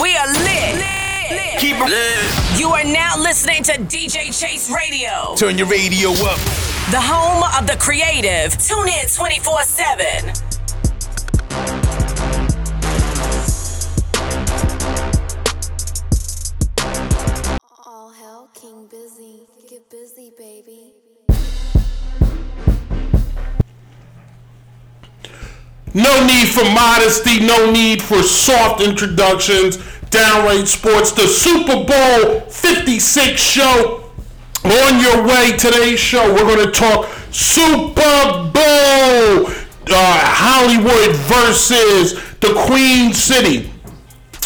We are lit. Keep it lit. You are now listening to DJ Chase Radio. Turn your radio up. The home of the creative. Tune in 24 7. No need for modesty, no need for soft introductions. Downright Sports, the Super Bowl 56 show. On your way, today's show, we're going to talk Super Bowl. Uh, Hollywood versus the Queen City.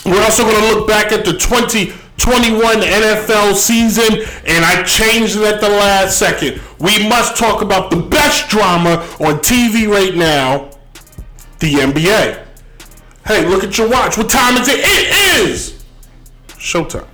We're also going to look back at the 2021 NFL season, and I changed it at the last second. We must talk about the best drama on TV right now the NBA. Hey, look at your watch. What time is it? It is showtime.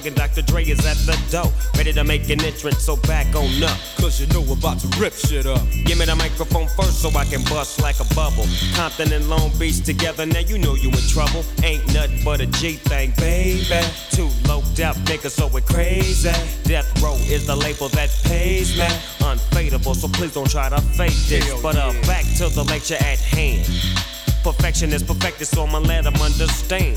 Dogg and Dr. Dre is at the door. Ready to make an entrance, so back on up. Cause you know we're about to rip shit up. Give me the microphone first so I can bust like a bubble. Compton and Long Beach together, now you know you in trouble. Ain't nothing but a G thing, baby. Too low out niggas, so it crazy. Death Row is the label that pays me. Unfadable, so please don't try to fake this. Hell but uh, yeah. back to the lecture at hand. Perfection is perfected, so I'ma let them understand.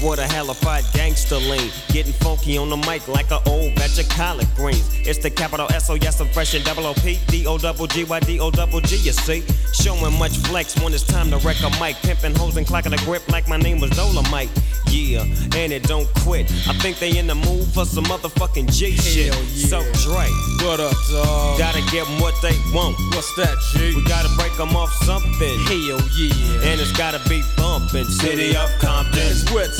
What a hellified gangster lean. Getting funky on the mic like an old batch of collard greens. It's the capital S O yes, I'm fresh and double O P D O double G Y D O double G. You see, showing much flex when it's time to wreck a mic. Pimping hoes and clocking a grip like my name was Dolomite. Yeah, and it don't quit. I think they in the mood for some motherfucking G shit. Hell yeah. So Dre, What up, dog? gotta give 'em what they want. What's that, G? We gotta break 'em off something. Hell yeah. And it's gotta be bumpin'. City of Compton. Where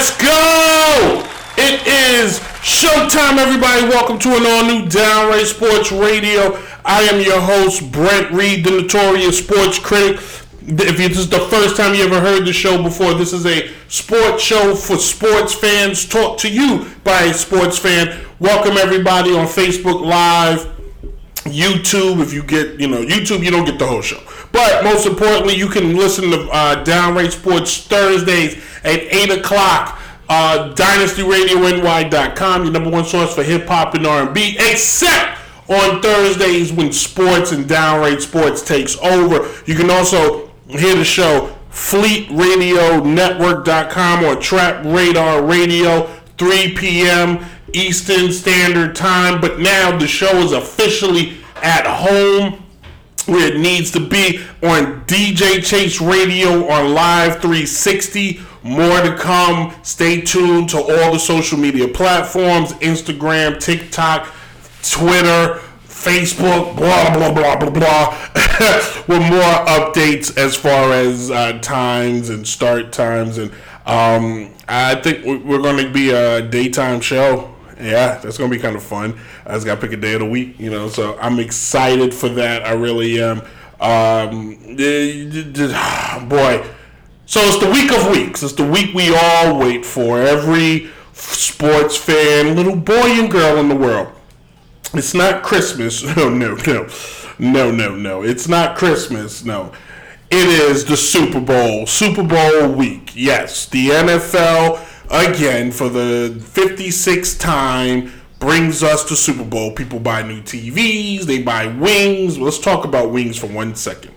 Let's go! It is showtime, everybody. Welcome to an all new Downright Sports Radio. I am your host, Brent Reed, the notorious sports critic. If this is the first time you ever heard the show before, this is a sports show for sports fans, taught to you by a sports fan. Welcome, everybody, on Facebook Live, YouTube. If you get, you know, YouTube, you don't get the whole show. But most importantly, you can listen to uh, Downright Sports Thursdays at 8 o'clock. Uh, DynastyRadioNY.com, your number one source for hip hop and R&B, except on Thursdays when sports and Downright Sports takes over. You can also hear the show FleetRadioNetwork.com or Trap Radar Radio, 3 p.m. Eastern Standard Time. But now the show is officially at home where it needs to be on DJ Chase Radio on Live 360. More to come. Stay tuned to all the social media platforms Instagram, TikTok, Twitter, Facebook, blah, blah, blah, blah, blah. With more updates as far as uh, times and start times. And um, I think we- we're going to be a daytime show. Yeah, that's to be kind of fun. I just got to pick a day of the week, you know, so I'm excited for that. I really am. Um, eh, boy. So it's the week of weeks. It's the week we all wait for. Every sports fan, little boy and girl in the world. It's not Christmas. No, no, no. No, no, no. It's not Christmas. No. It is the Super Bowl. Super Bowl week. Yes. The NFL, again, for the 56th time, brings us to Super Bowl. People buy new TVs, they buy wings. Let's talk about wings for one second.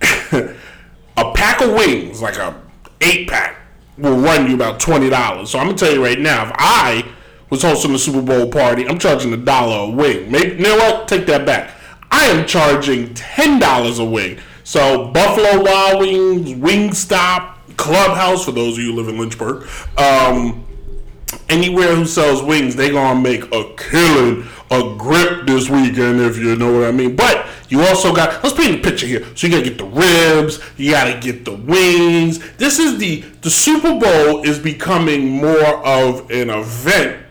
a pack of wings, like a eight pack, will run you about twenty dollars. So I'm gonna tell you right now, if I was hosting a Super Bowl party, I'm charging a dollar a wing. Maybe you know what? Take that back. I am charging ten dollars a wing. So Buffalo Wild Wings, Wingstop, Clubhouse for those of you who live in Lynchburg. Um, anywhere who sells wings, they gonna make a killing, a grip this weekend, if you know what I mean. But you also got let's paint a picture here. So you gotta get the ribs, you gotta get the wings. This is the the Super Bowl is becoming more of an event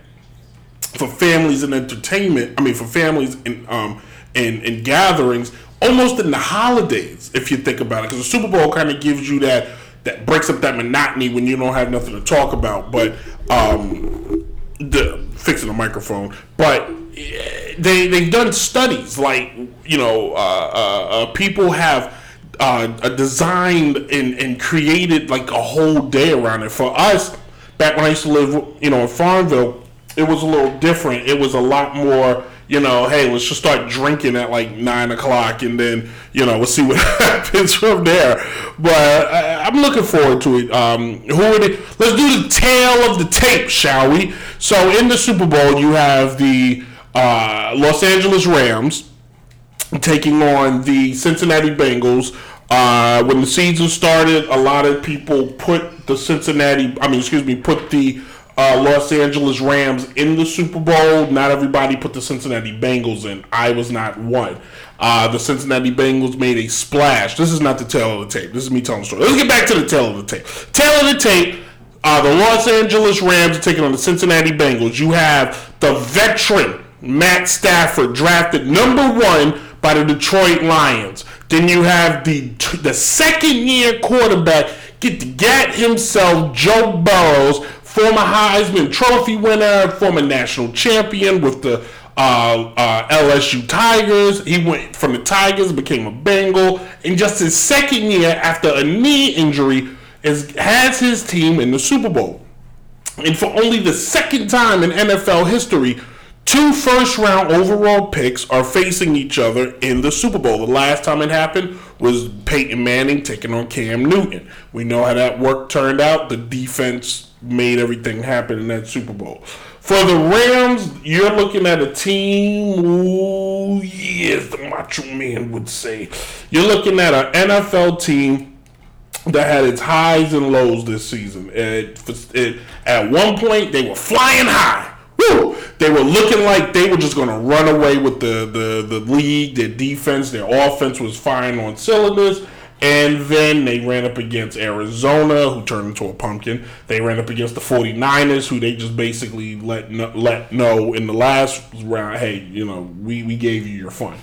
for families and entertainment. I mean, for families and um and, and gatherings, almost in the holidays, if you think about it, because the Super Bowl kind of gives you that that breaks up that monotony when you don't have nothing to talk about. But um, the fixing the microphone, but eh, they they've done studies like you know uh, uh, uh, people have. Uh, designed and, and created like a whole day around it. For us, back when I used to live, you know, in Farmville, it was a little different. It was a lot more, you know, hey, let's just start drinking at like nine o'clock and then, you know, we'll see what happens from there. But I, I'm looking forward to it. Um, who are they? Let's do the tail of the tape, shall we? So in the Super Bowl, you have the uh, Los Angeles Rams taking on the Cincinnati Bengals. Uh, when the season started, a lot of people put the Cincinnati, I mean, excuse me, put the uh, Los Angeles Rams in the Super Bowl. Not everybody put the Cincinnati Bengals in. I was not one. Uh, the Cincinnati Bengals made a splash. This is not the tail of the tape. This is me telling the story. Let's get back to the tail of the tape. Tail of the tape. Uh, the Los Angeles Rams are taking on the Cincinnati Bengals. You have the veteran Matt Stafford drafted number one by the Detroit Lions. Then you have the the second year quarterback get to get himself Joe Burrows, former Heisman Trophy winner, former national champion with the uh, uh, LSU Tigers. He went from the Tigers, became a Bengal, in just his second year after a knee injury, is has his team in the Super Bowl. And for only the second time in NFL history, two first round overall picks are facing each other in the Super Bowl. The last time it happened was Peyton Manning taking on Cam Newton. We know how that work turned out. The defense made everything happen in that Super Bowl. For the Rams, you're looking at a team, ooh, yes, the Macho Man would say. You're looking at an NFL team that had its highs and lows this season. It, it, at one point, they were flying high. They were looking like they were just going to run away with the, the, the league. Their defense, their offense was firing on cylinders. And then they ran up against Arizona, who turned into a pumpkin. They ran up against the 49ers, who they just basically let know, let know in the last round, hey, you know, we, we gave you your fun.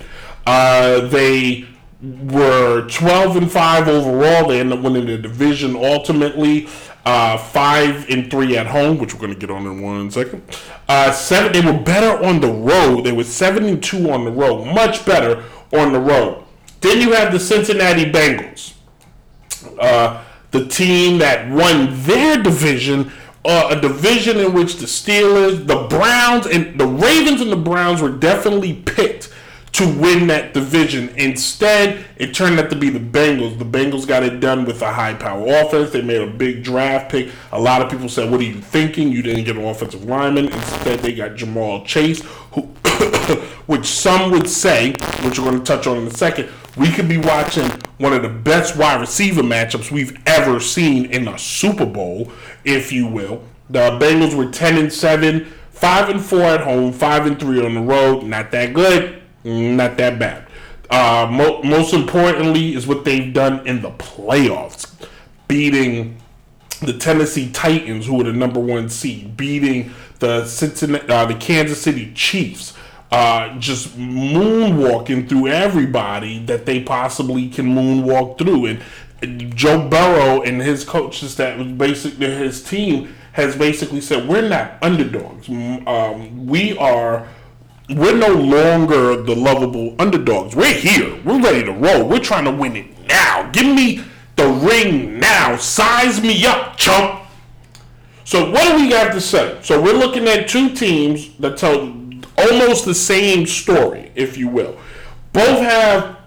Uh, they were 12 and 5 overall. They ended up winning the division ultimately. Uh, 5 and 3 at home, which we're going to get on in one second. Uh, seven, they were better on the road. They were 7 and 2 on the road, much better on the road. Then you have the Cincinnati Bengals, uh, the team that won their division, uh, a division in which the Steelers, the Browns, and the Ravens and the Browns were definitely picked to win that division. Instead, it turned out to be the Bengals. The Bengals got it done with a high power offense. They made a big draft pick. A lot of people said, What are you thinking? You didn't get an offensive lineman. Instead, they got Ja'Marr Chase, who, which some would say, which we're going to touch on in a second, we could be watching one of the best wide receiver matchups we've ever seen in a Super Bowl, if you will. The Bengals were 10 and 7, 5 and 4 at home, 5 and 3 on the road. Not that good not that bad. Uh, mo- most importantly, is what they've done in the playoffs, beating the Tennessee Titans, who were the number one seed, beating the Cincinnati, uh, the Kansas City Chiefs, uh, just moonwalking through everybody that they possibly can moonwalk through. And Joe Burrow and his coaches, that basically his team, has basically said, "We're not underdogs. Um, we are." We're no longer the lovable underdogs. We're here. We're ready to roll. We're trying to win it now. Give me the ring now. Size me up, chump. So what do we got to say? So we're looking at two teams that tell almost the same story, if you will. Both have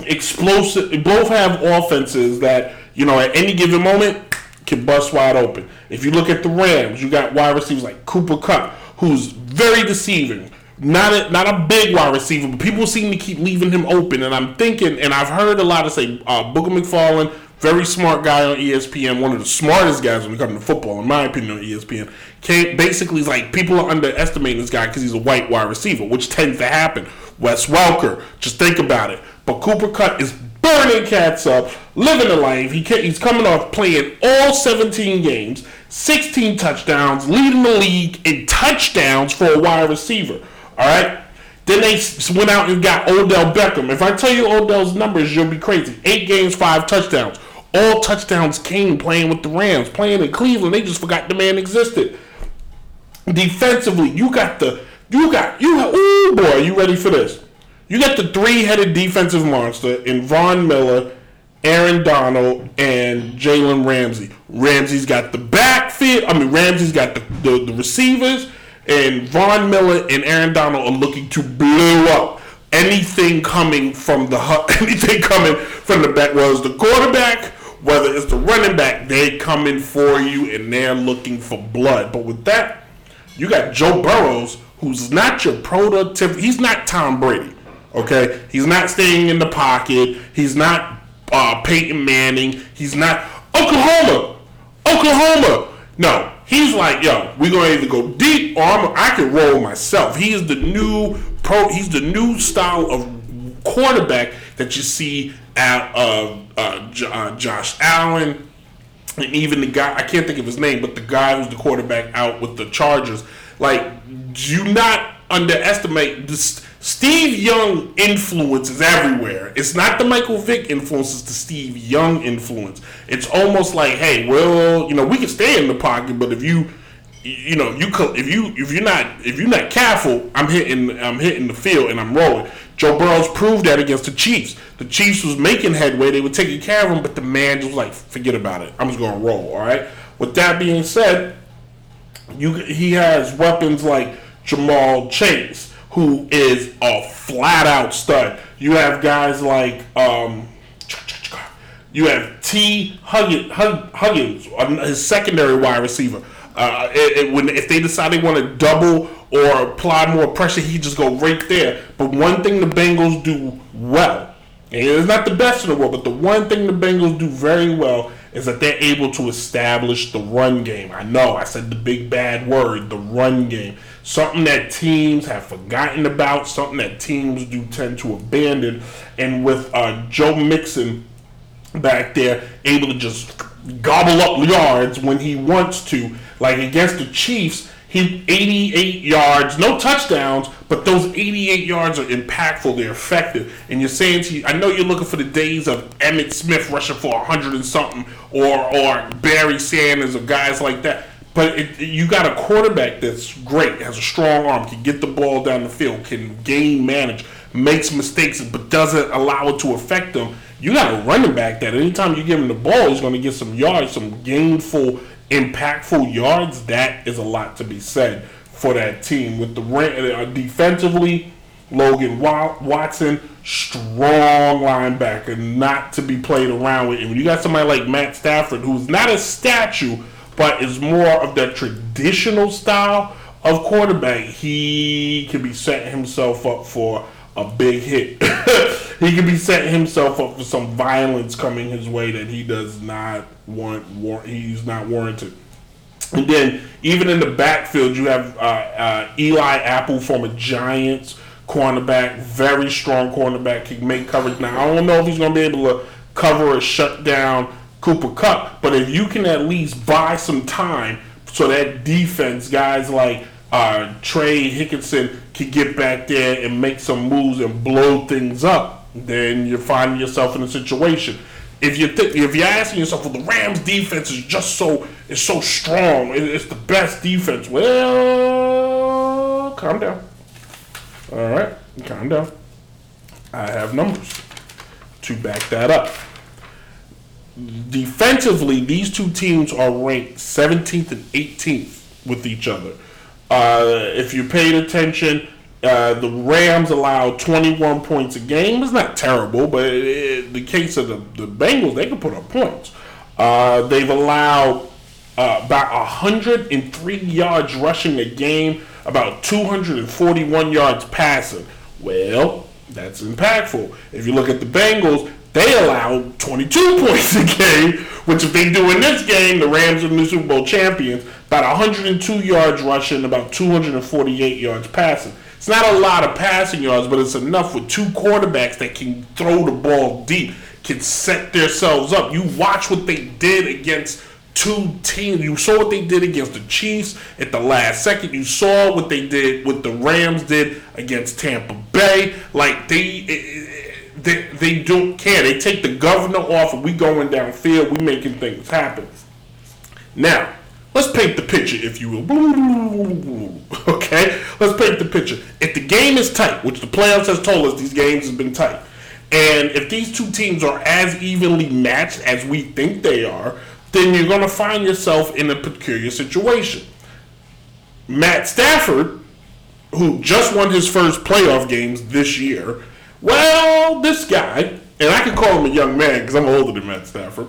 explosive. Both have offenses that you know at any given moment can bust wide open. If you look at the Rams, you got wide receivers like Cooper Kupp, who's very deceiving not a, not a big wide receiver, but people seem to keep leaving him open. And I'm thinking, and I've heard a lot of say, uh, Booger McFarland, very smart guy on ESPN, one of the smartest guys when it comes to football, in my opinion, on ESPN. Came, basically, like people are underestimating this guy because he's a white wide receiver, which tends to happen. Wes Welker, just think about it. But Cooper Kupp is burning cats up, living a life. He he's coming off playing all 17 games, 16 touchdowns, leading the league in touchdowns for a wide receiver. All right. Then they went out and got Odell Beckham. If I tell you Odell's numbers, you'll be crazy. Eight games, five touchdowns. All touchdowns came playing with the Rams, playing in Cleveland. They just forgot the man existed. Defensively, you got the you got you. Oh boy, you ready for this? You got the three-headed defensive monster in Von Miller, Aaron Donald, and Jalen Ramsey. Ramsey's got the backfield. I mean, Ramsey's got the, the, the receivers and Von Miller and Aaron Donald are looking to blow up anything coming from the anything coming from the back. Whether it's the quarterback, whether it's the running back, they coming for you and they're looking for blood. But with that, you got Joe Burrows, who's not your prototype. He's not Tom Brady. Okay, he's not staying in the pocket. He's not uh, Peyton Manning. He's not Oklahoma. Oklahoma. No, He's like, yo, we're gonna either go deep or I'm, I can roll myself. He is the new pro. He's the new style of quarterback that you see out of uh, uh, Josh Allen, and even the guy I can't think of his name, but the guy who's the quarterback out with the Chargers. Like, do not underestimate this. Steve Young influence is everywhere. It's not the Michael Vick influence, it's the Steve Young influence. It's almost like, hey, well, you know, we can stay in the pocket, but if you you know, you if you if you're not if you're not careful, I'm hitting I'm hitting the field and I'm rolling. Joe Burrow's proved that against the Chiefs. The Chiefs was making headway, they were taking care of him, but the man just was like, forget about it. I'm just gonna roll. All right. With that being said, you he has weapons like Ja'Marr Chase who is a flat out stud. You have guys like um, you have T Huggins, Huggins his secondary wide receiver. Uh, it, it, when if they decide they want to double or apply more pressure, he just go right there. But one thing the Bengals do well, and it's not the best in the world, but the one thing the Bengals do very well is that they're able to establish the run game. I know I said the big bad word, the run game. Something that teams have forgotten about, something that teams do tend to abandon. And with uh, Joe Mixon back there, able to just gobble up yards when he wants to. Like against the Chiefs, he 88 yards, no touchdowns, but those 88 yards are impactful. They're effective. And you're saying to you, I know you're looking for the days of Emmitt Smith rushing for 100 and something, or or Barry Sanders or guys like that. But it, you got a quarterback that's great, has a strong arm, can get the ball down the field, can game manage, makes mistakes, but doesn't allow it to affect them. You got a running back that anytime you give him the ball, he's going to get some yards, some gainful, impactful yards. That is a lot to be said for that team. With the uh, defensively, Logan Watson, strong linebacker, not to be played around with. And when you got somebody like Matt Stafford, who's not a statue, but is more of that traditional style of quarterback, he can be setting himself up for a big hit. he could be setting himself up for some violence coming his way that he does not want. War- he's not warranted. And then even in the backfield, you have uh, uh, Eli Apple from a Giants cornerback, very strong cornerback, can make coverage. Now I don't know if he's going to be able to cover a shut down Cooper Kupp. but if you can at least buy some time so that defense, guys like uh, Trey Hendrickson can get back there and make some moves and blow things up, then you're finding yourself in a situation. If you th- if you're asking yourself, well, the Rams defense is just so is so strong, it's the best defense. Well, calm down. All right, calm down. I have numbers to back that up defensively, these two teams are ranked 17th and 18th with each other. Uh, if you paid attention, uh, the Rams allowed 21 points a game. It's not terrible, but in the case of the, the Bengals, they can put up points. Uh, they've allowed uh, about 103 yards rushing a game, about 241 yards passing. Well, that's impactful. If you look at the Bengals, they allowed 22 points a game, which if they do in this game, the Rams are the Super Bowl champions. About 102 yards rushing, about 248 yards passing. It's not a lot of passing yards, but it's enough with two quarterbacks that can throw the ball deep, can set themselves up. You watch what they did against two teams. You saw what they did against the Chiefs at the last second. You saw what they did, what the Rams did against Tampa Bay. Like they they, they don't care. They take the governor off and we going downfield, we making things happen. Now, let's paint the picture, if you will. Okay? Let's paint the picture. If the game is tight, which the playoffs has told us these games have been tight, and if these two teams are as evenly matched as we think they are, then you're going to find yourself in a peculiar situation. Matt Stafford, who just won his first playoff games this year, well, this guy, and I can call him a young man because I'm older than Matt Stafford.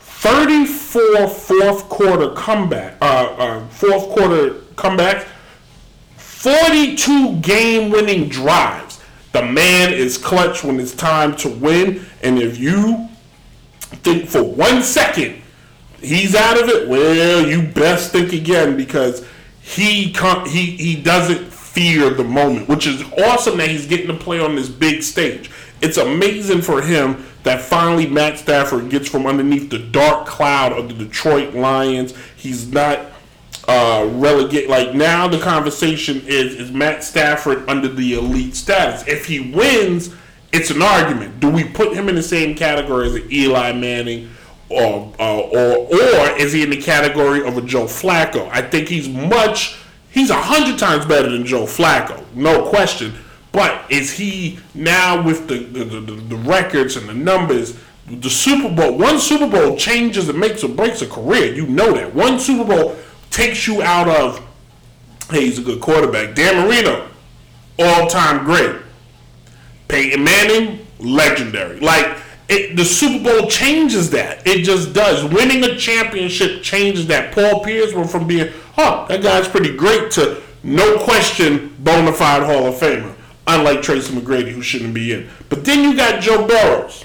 34 fourth quarter comeback, uh, uh, fourth quarter comebacks, 42 game winning drives. The man is clutch when it's time to win, and if you think for one second he's out of it, well, you best think again because he he he doesn't fear the moment, which is awesome that he's getting to play on this big stage. It's amazing for him that finally Matt Stafford gets from underneath the dark cloud of the Detroit Lions. He's not uh. Like now, the conversation is: Is Matt Stafford under the elite status? If he wins, it's an argument. Do we put him in the same category as an Eli Manning? Or, uh, or or is he in the category of a Joe Flacco? I think he's much He's a hundred times better than Joe Flacco, no question. But is he now with the the, the, the records and the numbers? The Super Bowl, one Super Bowl changes and makes or breaks a career. You know that. One Super Bowl takes you out of, hey, he's a good quarterback. Dan Marino, all time great. Peyton Manning, legendary. Like, it, the Super Bowl changes that. It just does. Winning a championship changes that. Paul Pierce went from being huh, that guy's pretty great to no question bona fide Hall of Famer. Unlike Tracy McGrady, who shouldn't be in. But then you got Joe Burrows.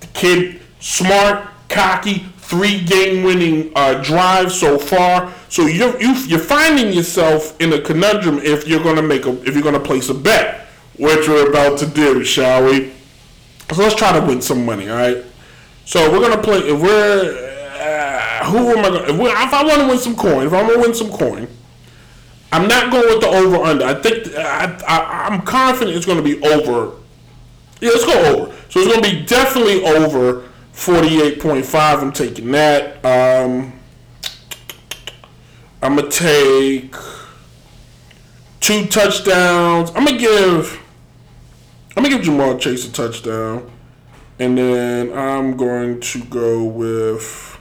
The kid, smart, cocky, three game winning uh, drives so far. So you're, you're finding yourself in a conundrum if you're going to make a, if you're to place a bet, which we're about to do, shall we? So let's try to win some money, all right? So we're gonna play. If we're uh, who am I going? If, if I want to win some coin, if I'm gonna win some coin, I'm not going with the over under. I think I, I I'm confident it's gonna be over. Yeah, let's go over. So it's gonna be definitely over 48.5. I'm taking that. Um, I'm gonna take two touchdowns. I'm gonna give. I'm gonna give Ja'Marr Chase a touchdown, and then I'm going to go with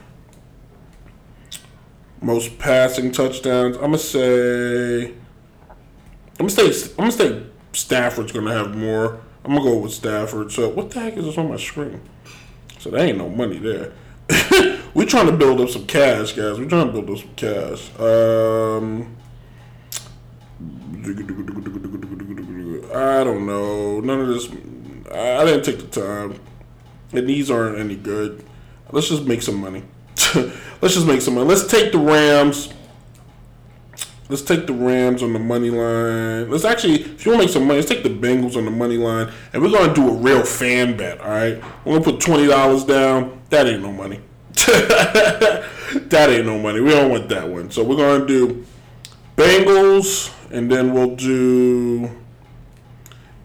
most passing touchdowns. I'm gonna say. I'm gonna say. I'm gonna say Stafford's gonna have more. I'm gonna go with Stafford. So what the heck is this on my screen? So there ain't no money there. We're trying to build up some cash, guys. We're trying to build up some cash. Um, I don't know. None of this. I didn't take the time. And these aren't any good. Let's just make some money. Let's just make some money. Let's take the Rams. Let's take the Rams on the money line. Let's actually, if you want to make some money, let's take the Bengals on the money line, and we're gonna do a real fan bet. All right, we're gonna put twenty dollars down. That ain't no money. that ain't no money. We don't want that one. So we're gonna do Bengals, and then we'll do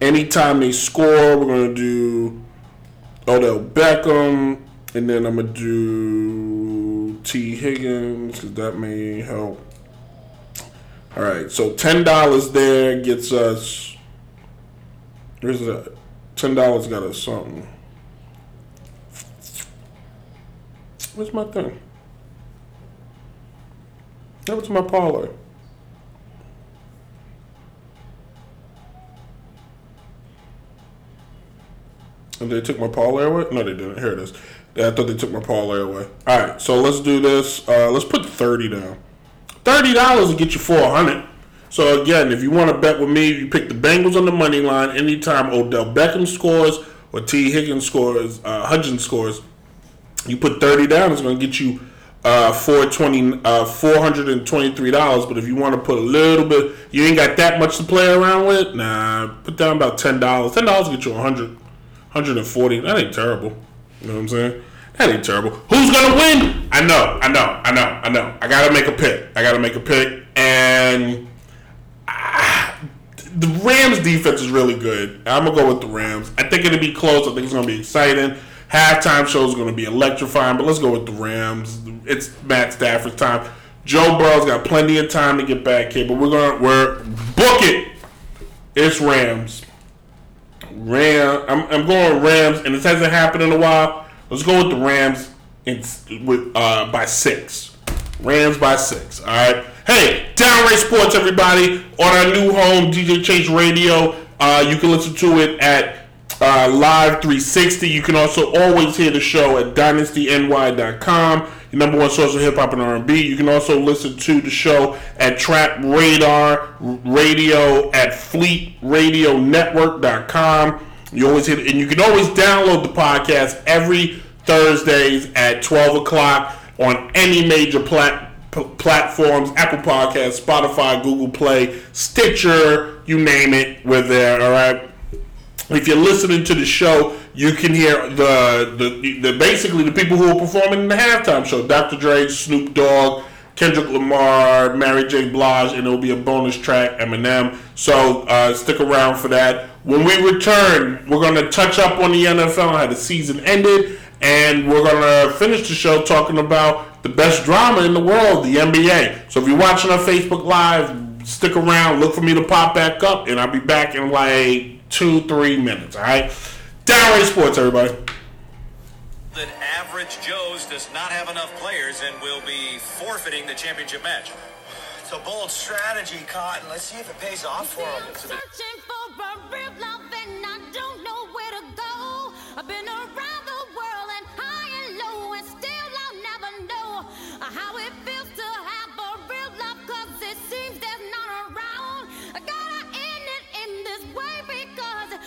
anytime they score. We're gonna do Odell Beckham, and then I'm gonna do T Higgins because that may help. All right, so ten dollars there gets us. Where's that? Ten dollars got us something. Where's my thing? That was my parlay. And they took my parlay away? No, they didn't. Here it is. I thought they took my parlay away. All right, so let's do this. Uh, let's put thirty down. Thirty dollars will get you four hundred. So again, if you want to bet with me, you pick the Bengals on the money line anytime Odell Beckham scores or T Higgins scores, uh, Hudgens scores. You put thirty down, it's going to get you uh, four twenty, uh, four hundred and twenty three dollars. But if you want to put a little bit, you ain't got that much to play around with. Nah, put down about ten dollars. Ten dollars get you a hundred. 140. That ain't terrible. You know what I'm saying? That ain't terrible. Who's gonna win? I know, I know, I know, I know. I gotta make a pick. I gotta make a pick, and ah, the Rams defense is really good. I'm gonna go with the Rams. I think it'll be close. I think it's gonna be exciting. Halftime show is gonna be electrifying, but let's go with the Rams. It's Matt Stafford's time. Joe Burrow's got plenty of time to get back here, but we're gonna we're book it. It's Rams. Ram. I'm, I'm going Rams, and this hasn't happened in a while. Let's go with the Rams in, with uh, by six. Rams by six. All right. Hey, Downright Sports, everybody, on our new home, DJ Chase Radio. Uh, you can listen to it at uh, Live 360. You can also always hear the show at DynastyNY.com, your number one source of hip hop and R&B. You can also listen to the show at Trap Radar Radio at FleetRadioNetwork.com. You always hit, and you can always download the podcast every Thursdays at 12 o'clock on any major plat, p- platforms Apple Podcasts, Spotify, Google Play, Stitcher, you name it, we're there, all right? If you're listening to the show, you can hear the, the, the basically the people who are performing in the halftime show Dr. Dre, Snoop Dogg, Kendrick Lamar, Mary J. Blige, and it'll be a bonus track, Eminem. So uh, stick around for that. When we return, we're going to touch up on the NFL, how the season ended, and we're going to finish the show talking about the best drama in the world, the NBA. So if you're watching on Facebook Live, stick around, look for me to pop back up, and I'll be back in like two, three minutes, all right? Downright Sports, everybody. that average Joe's does not have enough players and will be forfeiting the championship match. It's a bold strategy, Cotton. Let's see if it pays off for him. Searching for a real love and I don't know where to go. I've been around the world and high and low and still I'll never know how it feels to have a real love cause it seems there's none around. I gotta end it in this way because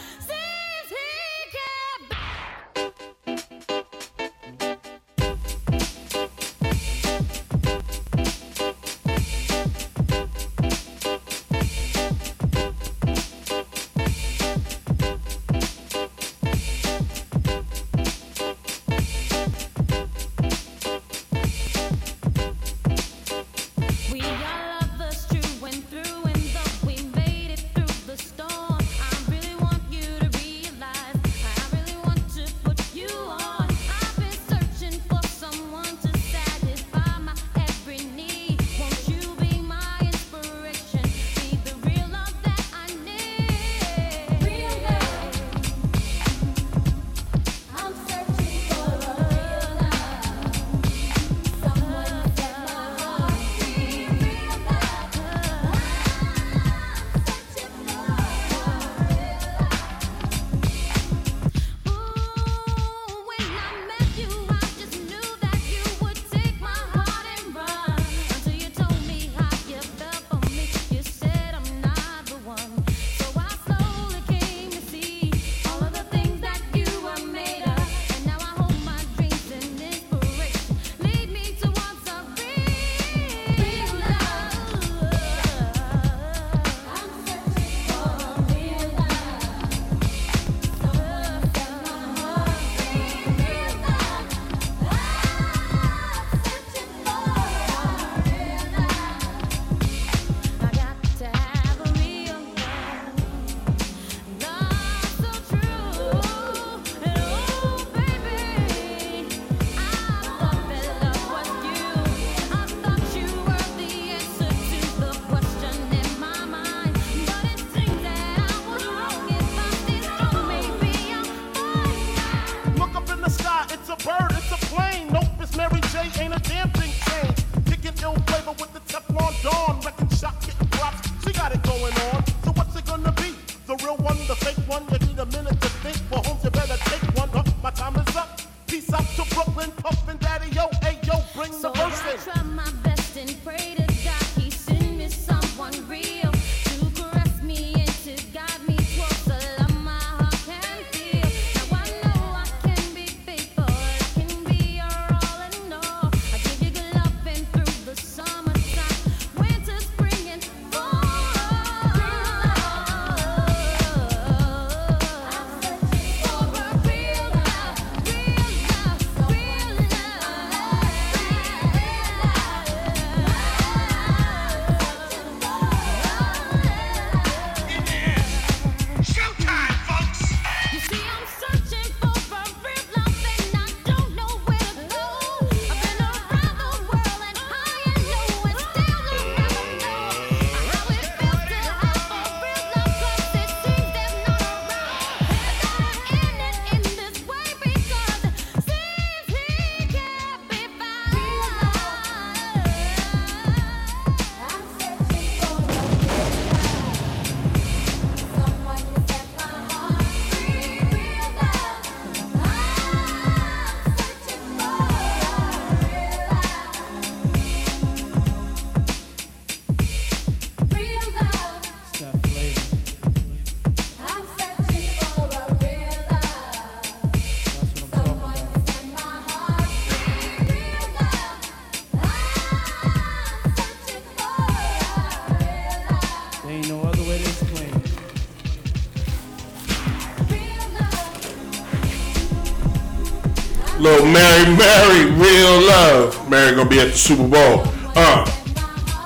Mary, Mary, real love. Mary gonna be at the Super Bowl. Uh,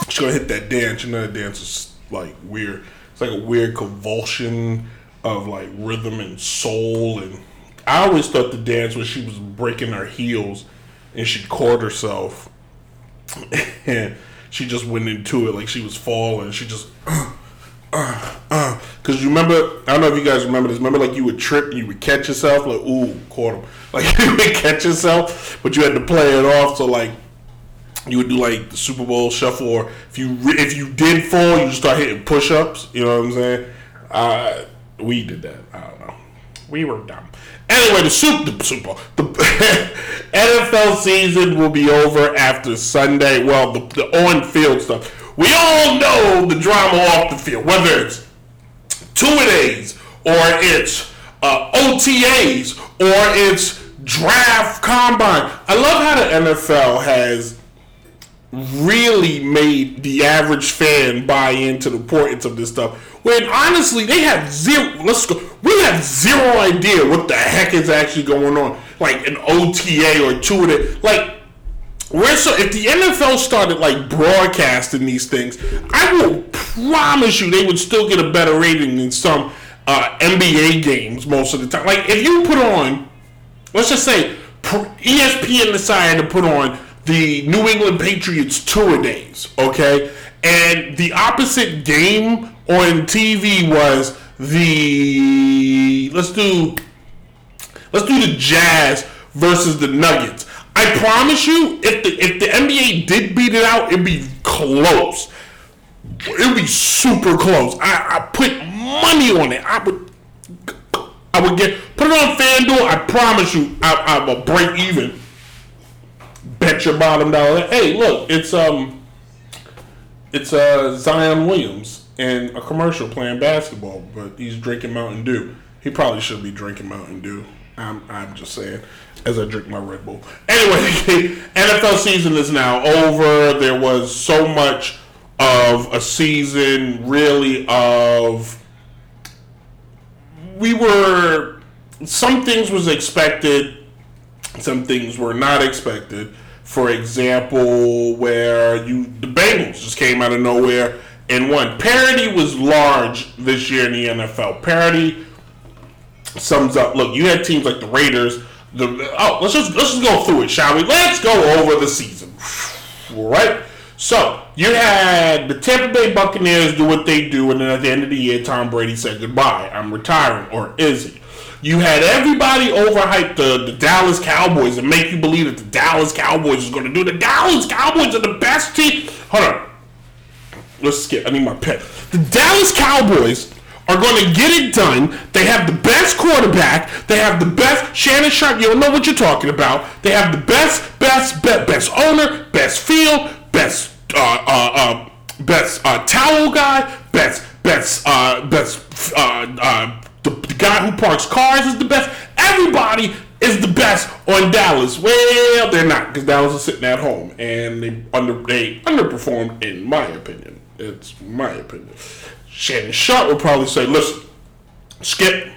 she's gonna hit that dance. You know that dance is like weird. It's like a weird convulsion of like rhythm and soul. And I always thought the dance when she was breaking her heels and she caught herself and she just went into it like she was falling. She just. Uh, uh, Cause you remember, know if you guys remember this. Remember, like you would trip you would catch yourself, like ooh, caught him. Like you would catch yourself, but you had to play it off. So like you would do like the Super Bowl shuffle, or if you if you did fall, you start hitting push ups. You know what I'm saying? Uh, we did that. I don't know. We were dumb. Anyway, the Super the Super the NFL season will be over after Sunday. Well, the, the on field stuff. We all know the drama off the field, whether it's two days or it's uh, OTAs or it's draft combine. I love how the NFL has really made the average fan buy into the importance of this stuff. When honestly, they have zero. Let's go. We have zero idea what the heck is actually going on. Like an OTA or two of it. Like we're so if the NFL started like broadcasting these things, I will promise you they would still get a better rating than some uh, NBA games most of the time. Like if you put on, let's just say ESPN decided to put on the New England Patriots tour days, okay, and the opposite game on TV was the let's do let's do the Jazz versus the Nuggets. I promise you, if the if the NBA did beat it out, it'd be close. It'd be super close. I, I put money on it. I would I would get put it on FanDuel. I promise you, I, I will break even. Bet your bottom dollar. Hey, look, it's um, it's uh Zion Williams in a commercial playing basketball, but he's drinking Mountain Dew. He probably should be drinking Mountain Dew. I'm I'm just saying as I drink my Red Bull. Anyway, NFL season is now over. There was so much of a season, really, of we were some things was expected, some things were not expected. For example, where you the Bengals just came out of nowhere and won. Parity was large this year in the NFL. Parity sums up. Look, you had teams like the Raiders the oh let's just let's just go through it, shall we? Let's go over the season. Right. So you had the Tampa Bay Buccaneers do what they do, and then at the end of the year, Tom Brady said goodbye. I'm retiring, or is he? You had everybody overhype the, the Dallas Cowboys and make you believe that the Dallas Cowboys is going to do. The Dallas Cowboys are the best team. Hold on. Let's skip. I need my pen. The Dallas Cowboys are going to get it done. They have the best quarterback. They have the best Shannon Sharpe. You don't know what you're talking about. They have the best, best, best, best owner, best field, best, uh, uh, uh best uh, towel guy, best, best, uh, best. Uh, uh, the, the guy who parks cars is the best. Everybody is the best on Dallas. Well, they're not because Dallas is sitting at home and they under they underperformed in my opinion. It's my opinion. Shannon Sharpe would probably say, listen, Skip,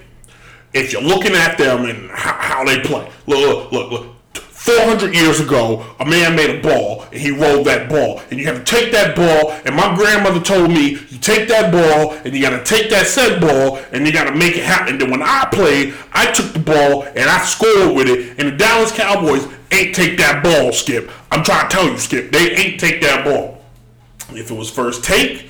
if you're looking at them and how, how they play, look, look, look, 400 years ago, a man made a ball and he rolled that ball. And you have to take that ball. And my grandmother told me, you take that ball and you got to take that said ball and you got to make it happen. And then when I played, I took the ball and I scored with it. And the Dallas Cowboys ain't take that ball, Skip. I'm trying to tell you, Skip, they ain't take that ball. If it was first take,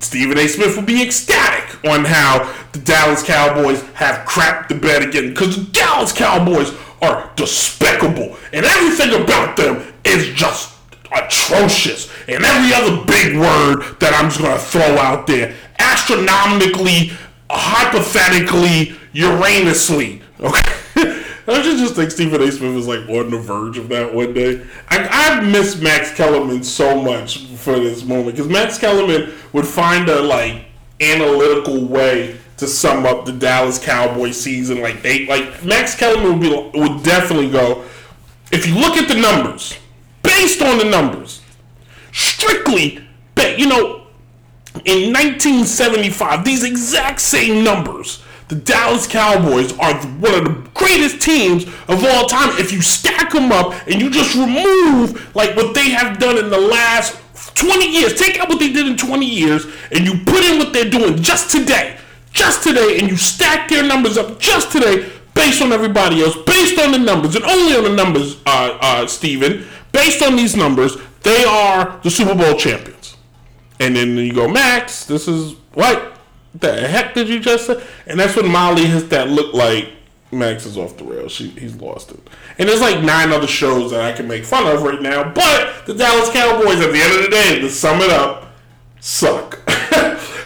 Stephen A. Smith will be ecstatic on how the Dallas Cowboys have crapped the bed again because the Dallas Cowboys are despicable and everything about them is just atrocious. And every other big word that I'm just going to throw out there astronomically, hypothetically, Uranosly. Okay. I should just think Stephen A. Smith is like on the verge of that one day. I, I miss Max Kellerman so much for this moment because Max Kellerman would find a like analytical way to sum up the Dallas Cowboys season. Like they like Max Kellerman would be would definitely go. If you look at the numbers, based on the numbers, strictly, but you know, in 1975, these exact same numbers the Dallas Cowboys are one of the greatest teams of all time. If you stack them up and you just remove like what they have done in the last 20 years, take out what they did in 20 years, and you put in what they're doing just today, just today, and you stack their numbers up just today based on everybody else, based on the numbers, and only on the numbers, uh, uh, Steven, based on these numbers, they are the Super Bowl champions. And then you go, Max, this is what? The heck did you just say? And that's when Molly hits that look like Max is off the rails. She, he's lost it. And there's like nine other shows that I can make fun of right now. But the Dallas Cowboys, at the end of the day, to sum it up, suck.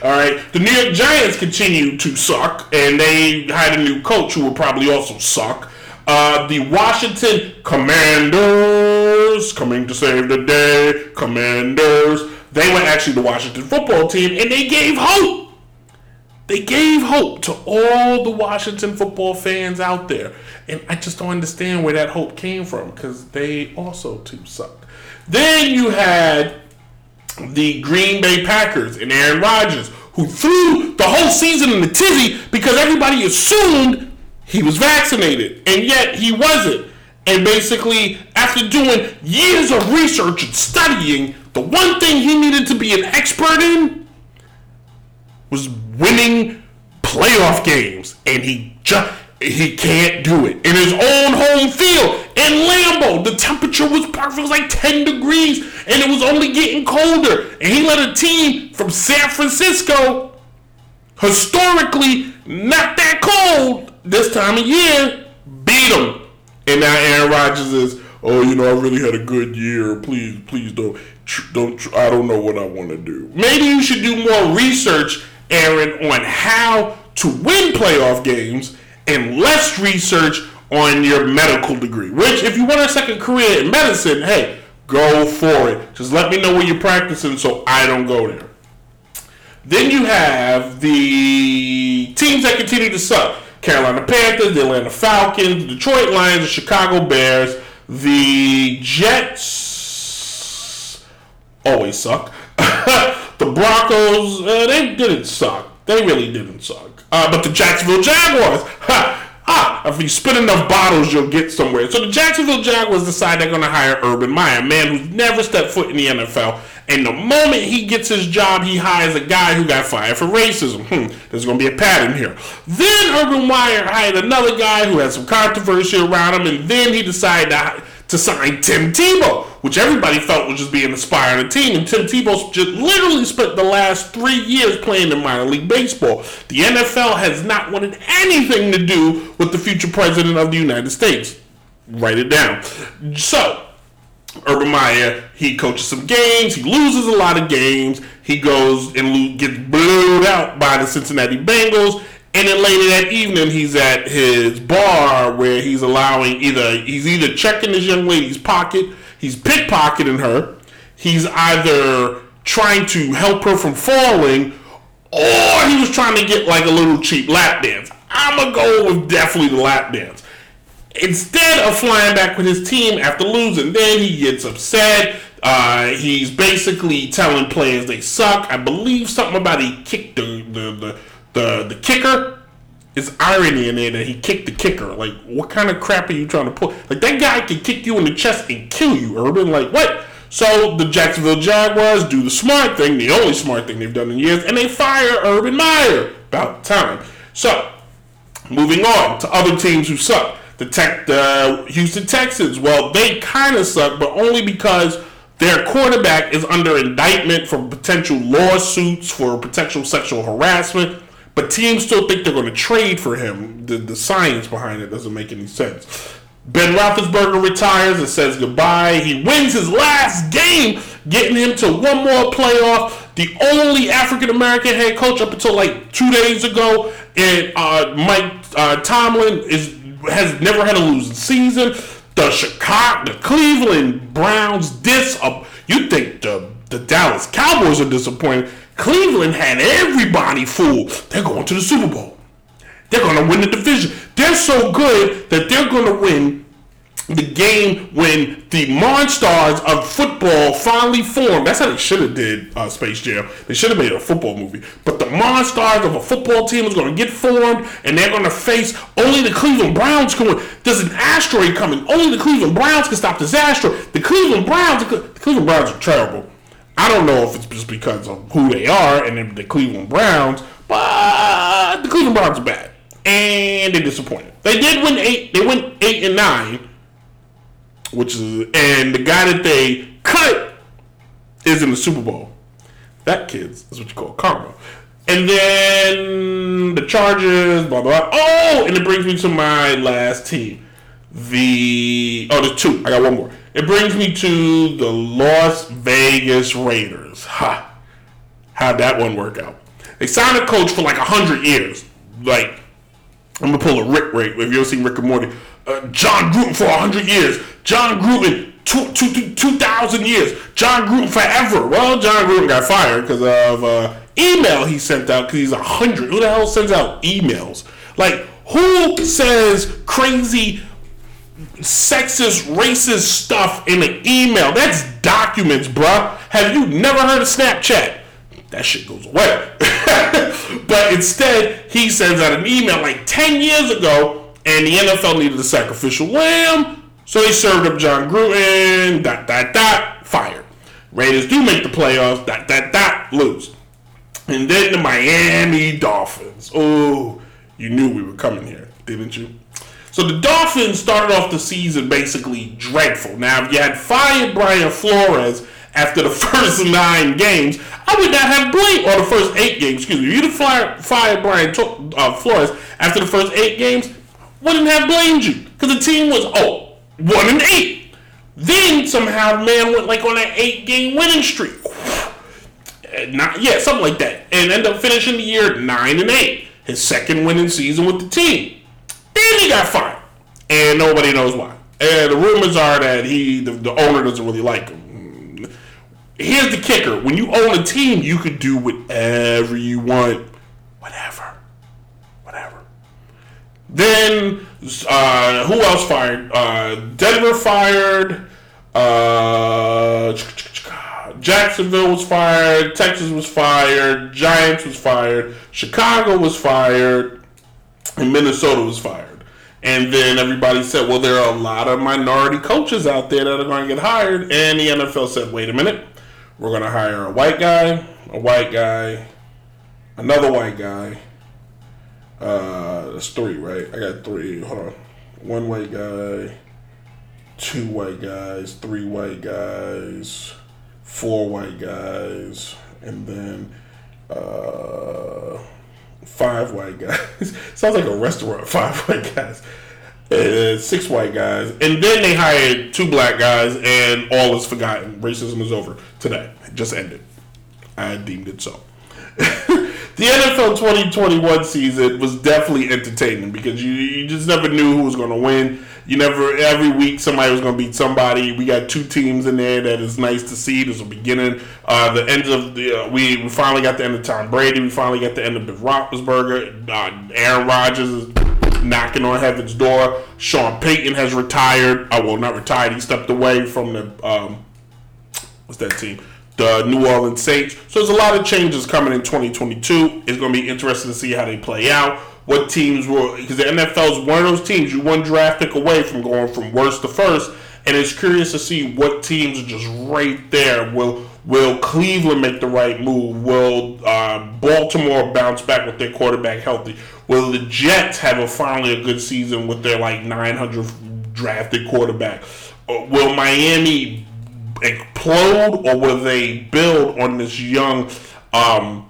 All right. The New York Giants continue to suck, and they hired a new coach who will probably also suck. Uh, the Washington Commanders coming to save the day. Commanders. They were actually the Washington football team, and they gave hope. They gave hope to all the Washington football fans out there. And I just don't understand where that hope came from because they also too suck. Then you had the Green Bay Packers and Aaron Rodgers, who threw the whole season in the tizzy because everybody assumed he was vaccinated, and yet he wasn't. And basically, after doing years of research and studying, the one thing he needed to be an expert in was winning playoff games, and he just he can't do it in his own home field in Lambeau. The temperature was perfect; it was like ten degrees, and it was only getting colder. And he let a team from San Francisco, historically not that cold this time of year, beat him. And now Aaron Rodgers is, oh, you know, I really had a good year. Please, please don't, don't. I don't know what I want to do. Maybe you should do more research, Aaron, on how to win playoff games and less research on your medical degree. Which, if you want a second career in medicine, hey, go for it. Just let me know where you're practicing so I don't go there. Then you have the teams that continue to suck. Carolina Panthers, the Atlanta Falcons, the Detroit Lions, the Chicago Bears, the Jets always suck. the Broncos, uh, they didn't suck. They really didn't suck. Uh, but the Jacksonville Jaguars, ha, ah, if you spin enough bottles, you'll get somewhere. So the Jacksonville Jaguars decide they're going to hire Urban Meyer, a man who's never stepped foot in the NFL. And the moment he gets his job, he hires a guy who got fired for racism. Hmm, there's going to be a pattern here. Then Urban Meyer hired another guy who had some controversy around him, and then he decided to, to sign Tim Tebow, which everybody felt was just being inspired on the team. And Tim Tebow just literally spent the last three years playing in minor league baseball. The NFL has not wanted anything to do with the future president of the United States. Write it down. So, Urban Meyer, he coaches some games. He loses a lot of games. He goes and gets blowed out by the Cincinnati Bengals. And then later that evening, he's at his bar where he's allowing either he's either checking this young lady's pocket, he's pickpocketing her, he's either trying to help her from falling, or he was trying to get like a little cheap lap dance. I'm gonna go with definitely the lap dance. Instead of flying back with his team after losing, then he gets upset. Uh, he's basically telling players they suck. I believe something about he kicked the the the, the, the kicker. It's irony in there that he kicked the kicker. Like, what kind of crap are you trying to pull? Like, that guy can kick you in the chest and kill you, Urban. Like, what? So the Jacksonville Jaguars do the smart thing, the only smart thing they've done in years, and they fire Urban Meyer. About time. So, moving on to other teams who suck. The tech, the Houston Texans. Well, they kind of suck, but only because their quarterback is under indictment for potential lawsuits for potential sexual harassment. But teams still think they're going to trade for him. The, the science behind it doesn't make any sense. Ben Roethlisberger retires and says goodbye. He wins his last game, getting him to one more playoff. The only African American head coach up until like two days ago, and uh, Mike uh, Tomlin is has never had a losing season. The Chicago, the Cleveland Browns dis up. You think the the Dallas Cowboys are disappointed? Cleveland had everybody fooled. They're going to the Super Bowl. They're going to win the division. They're so good that they're going to win the game when the monsters of football finally formed. That's how they should have did uh, Space Jam. They should have made a football movie. But the monsters of a football team is going to get formed, and they're going to face only the Cleveland Browns. Win. There's an asteroid coming. Only the Cleveland Browns can stop this asteroid. The Cleveland Browns. The Cleveland Browns are terrible. I don't know if it's just because of who they are and the Cleveland Browns, but the Cleveland Browns are bad and they're disappointed. They did win eight. They went eight and nine, which is and the guy that they cut is in the Super Bowl. That kids is what you call karma. And then the Chargers, blah blah. blah. Oh, and it brings me to my last team. The oh, there's two. I got one more. It brings me to the Las Vegas Raiders. Ha! How'd that one work out? They signed a coach for like a hundred years. Like I'm gonna pull a Rick rate. If you ever seen Rick and Morty, uh, Jon Gruden for hundred years. Jon Gruden two, two, two, 2,000 years. Jon Gruden forever. Well, Jon Gruden got fired because of uh, email he sent out because he's a hundred. Who the hell sends out emails? Like who says crazy? Sexist, racist stuff in an email. That's documents, bruh. Have you never heard of Snapchat? That shit goes away. but instead, he sends out an email like 10 years ago, and the NFL needed a sacrificial lamb, so they served up Jon Gruden, dot, dot, dot, fired. Raiders do make the playoffs, dot, dot, dot, lose. And then the Miami Dolphins. Oh, you knew we were coming here, didn't you? So the Dolphins started off the season basically dreadful. Now, if you had fired Brian Flores after the first nine games, I would not have blamed, or the first eight games, excuse me. If you'd have fired, Brian uh, Flores after the first eight games, wouldn't have blamed you. Because the team was, oh, one and eight. Then somehow man went like on an eight game winning streak. Not, yeah, something like that. And ended up finishing the year nine and eight. His second winning season with the team. Then he got fired, and nobody knows why. And the rumors are that he, the, the owner, doesn't really like him. Here's the kicker: when you own a team, you can do whatever you want, whatever, whatever. Then uh, who else fired? Uh, Denver fired. Uh, Jacksonville was fired. Texas was fired. Giants was fired. Chicago was fired Minnesota was fired. And then everybody said, well, there are a lot of minority coaches out there that are going to get hired. And the NFL said, wait a minute, we're going to hire a white guy, a white guy, another white guy. Uh, that's three, right? I got three. Hold on. One white guy, two white guys, three white guys, four white guys, and then. Uh, five white guys. Sounds like a restaurant. Five white guys. Uh, six white guys. And then they hired two black guys, and all is forgotten. Racism is over today. It just ended. I deemed it so. the NFL 2021 season was definitely entertaining because you, you just never knew who was going to win. You never, every week, somebody was going to beat somebody. We got two teams in there that is nice to see. There's a beginning, uh, the end of the, uh, we, we finally got the end of Tom Brady. We finally got the end of the Roethlisberger. Uh, Aaron Rodgers is knocking on heaven's door. Sean Payton has retired. Oh, will not retired. He stepped away from the, um, what's that team? The New Orleans Saints. So there's a lot of changes coming in 2022. It's going to be interesting to see how they play out what teams were because the NFL is one of those teams you one draft pick away from going from worst to first, and it's curious to see what teams are just right there. Will Will Cleveland make the right move? Will uh, Baltimore bounce back with their quarterback healthy? Will the Jets have a finally a good season with their like 900 drafted quarterback? Or will Miami explode, or will they build on this young? Um,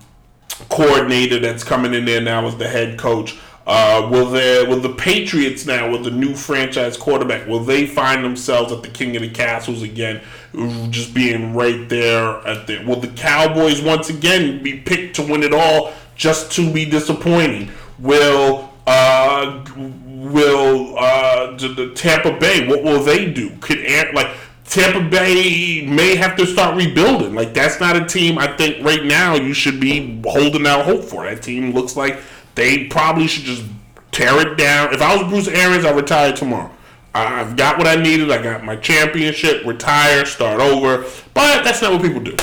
coordinator that's coming in there now as the head coach. Uh, will there will the Patriots now with the new franchise quarterback will they find themselves at the king of the castles again, just being right there at the will the Cowboys once again be picked to win it all just to be disappointing? Will uh, will uh, the Tampa Bay what will they do? Could like Tampa Bay may have to start rebuilding. Like that's not a team I think right now you should be holding out hope for. That team looks like they probably should just tear it down. If I was Bruce Arians, I'd retire tomorrow. I've got what I needed. I got my championship, retire, start over. But that's not what people do.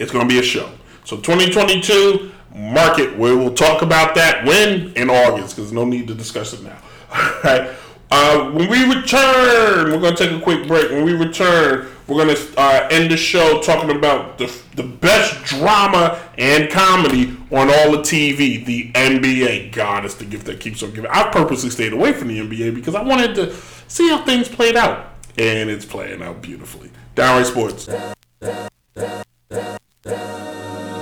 It's going to be a show. So 2022, market. We will talk about that when in August because no need to discuss it now. All right. Uh, when we return, we're going to take a quick break. When we return, we're going to uh, end the show talking about the, the best drama and comedy on all the TV, the NBA. God, it's the gift that keeps on giving. I purposely stayed away from the NBA because I wanted to see how things played out. And it's playing out beautifully. Downright Sports.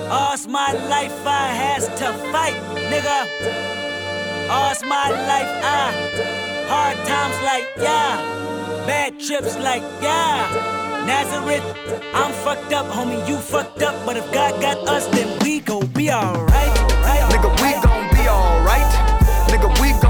All's my life I has to fight, nigga. All's my life I like yeah, bad trips like yeah. Nazareth, I'm fucked up, homie, you fucked up, but if God got us, then we gon' be alright. Nigga, we gon' be alright. Nigga, we gon'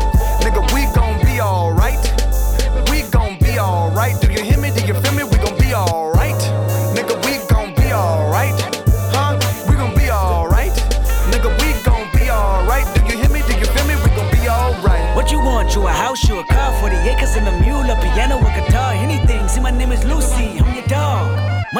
Hear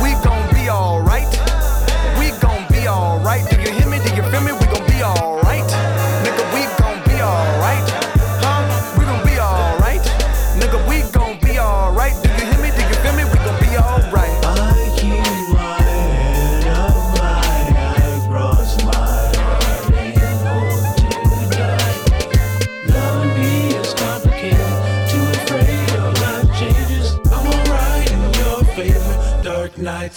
We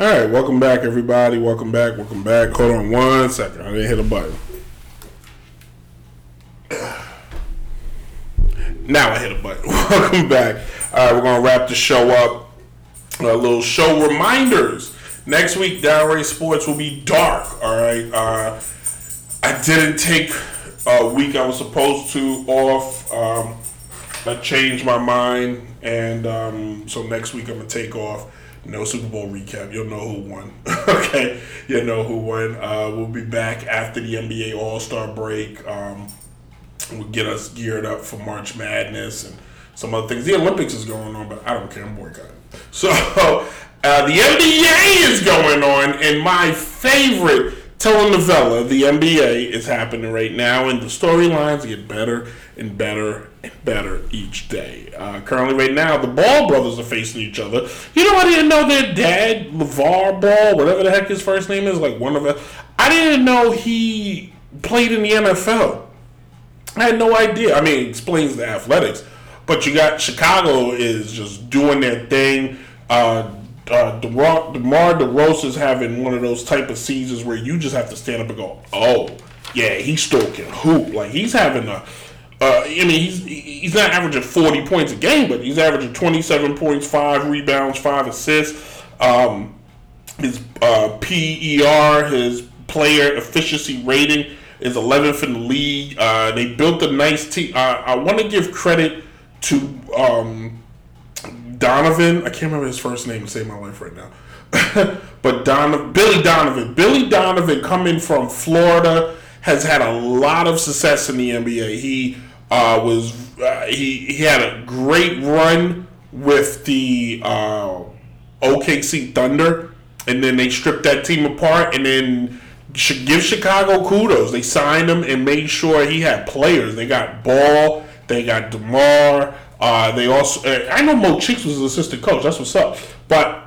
All right, welcome back, everybody. Welcome back. Welcome back. Hold on one second. I didn't hit a button. Now I hit a button. welcome back. All right, we're gonna wrap the show up. A little show reminders. Next week, Downray Sports will be dark. All right. Uh, I didn't take a week I was supposed to off. Um, I changed my mind, and um, so next week I'm gonna take off. No Super Bowl recap. You'll know who won. okay, you'll know who won. Uh, we'll be back after the NBA All Star break. Um, we'll get us geared up for March Madness and some other things. The Olympics is going on, but I don't care. I'm boycotting. So uh, the NBA is going on, and my favorite telenovela, the NBA, is happening right now, and the storylines get better and better and better each day. Uh, currently, right now, the Ball brothers are facing each other. You know, I didn't know their dad, LaVar Ball, whatever the heck his first name is, like one of them. I didn't know he played in the NFL. I had no idea. I mean, it explains the athletics, but you got Chicago is just doing their thing. Uh, uh, DeMar, DeMar DeRozan's having one of those type of seasons where you just have to stand up and go, "Oh, yeah, he still can hoop." Like he's having a. Uh, I mean, he's he's not averaging forty points a game, but he's averaging twenty seven points, five rebounds, five assists. Um, his uh, PER, his player efficiency rating, is 11th in the league. Uh, they built a nice team. I want to give credit to um, Donovan. I can't remember his first name to save my life right now. but Don, Billy Donovan. Billy Donovan, coming from Florida, has had a lot of success in the NBA. He uh, was uh, he he had a great run with the uh, OKC Thunder, and then they stripped that team apart, and then give Chicago kudos. They signed him and made sure he had players. They got Ball, they got Demar. Uh, they also uh, I know Mo Cheeks was assistant coach. That's what's up, but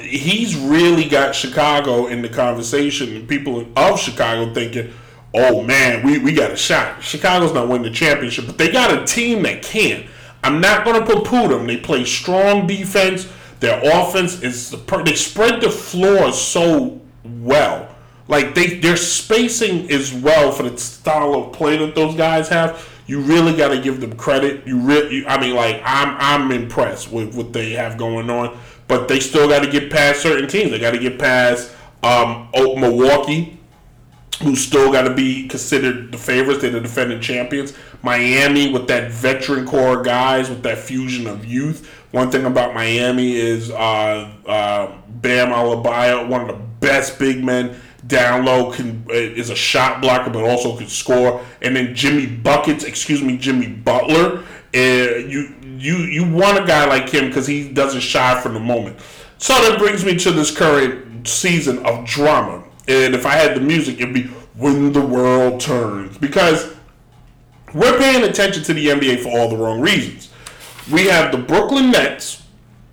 he's really got Chicago in the conversation. And people of Chicago thinking, "Oh man, we, we got a shot." Chicago's not winning the championship, but they got a team that can. I'm not going to poo-poo them. They play strong defense. Their offense is the they spread the floor so well. Like they their spacing is well for the style of play that those guys have. You really got to give them credit. You really, I mean, like I'm I'm impressed with what they have going on, but they still got to get past certain teams. They got to get past um, Milwaukee, who still got to be considered the favorites. They're the defending champions. Miami with that veteran core guys with that fusion of youth. One thing about Miami is uh, uh, Bam Adebayo, one of the best big men down low, can is a shot blocker, but also can score. And then Jimmy buckets, excuse me, Jimmy Butler. Uh, you you you want a guy like him because he doesn't shy from the moment. So that brings me to this current season of drama. And if I had the music, it'd be "When the World Turns" because we're paying attention to the NBA for all the wrong reasons. We have the Brooklyn Nets,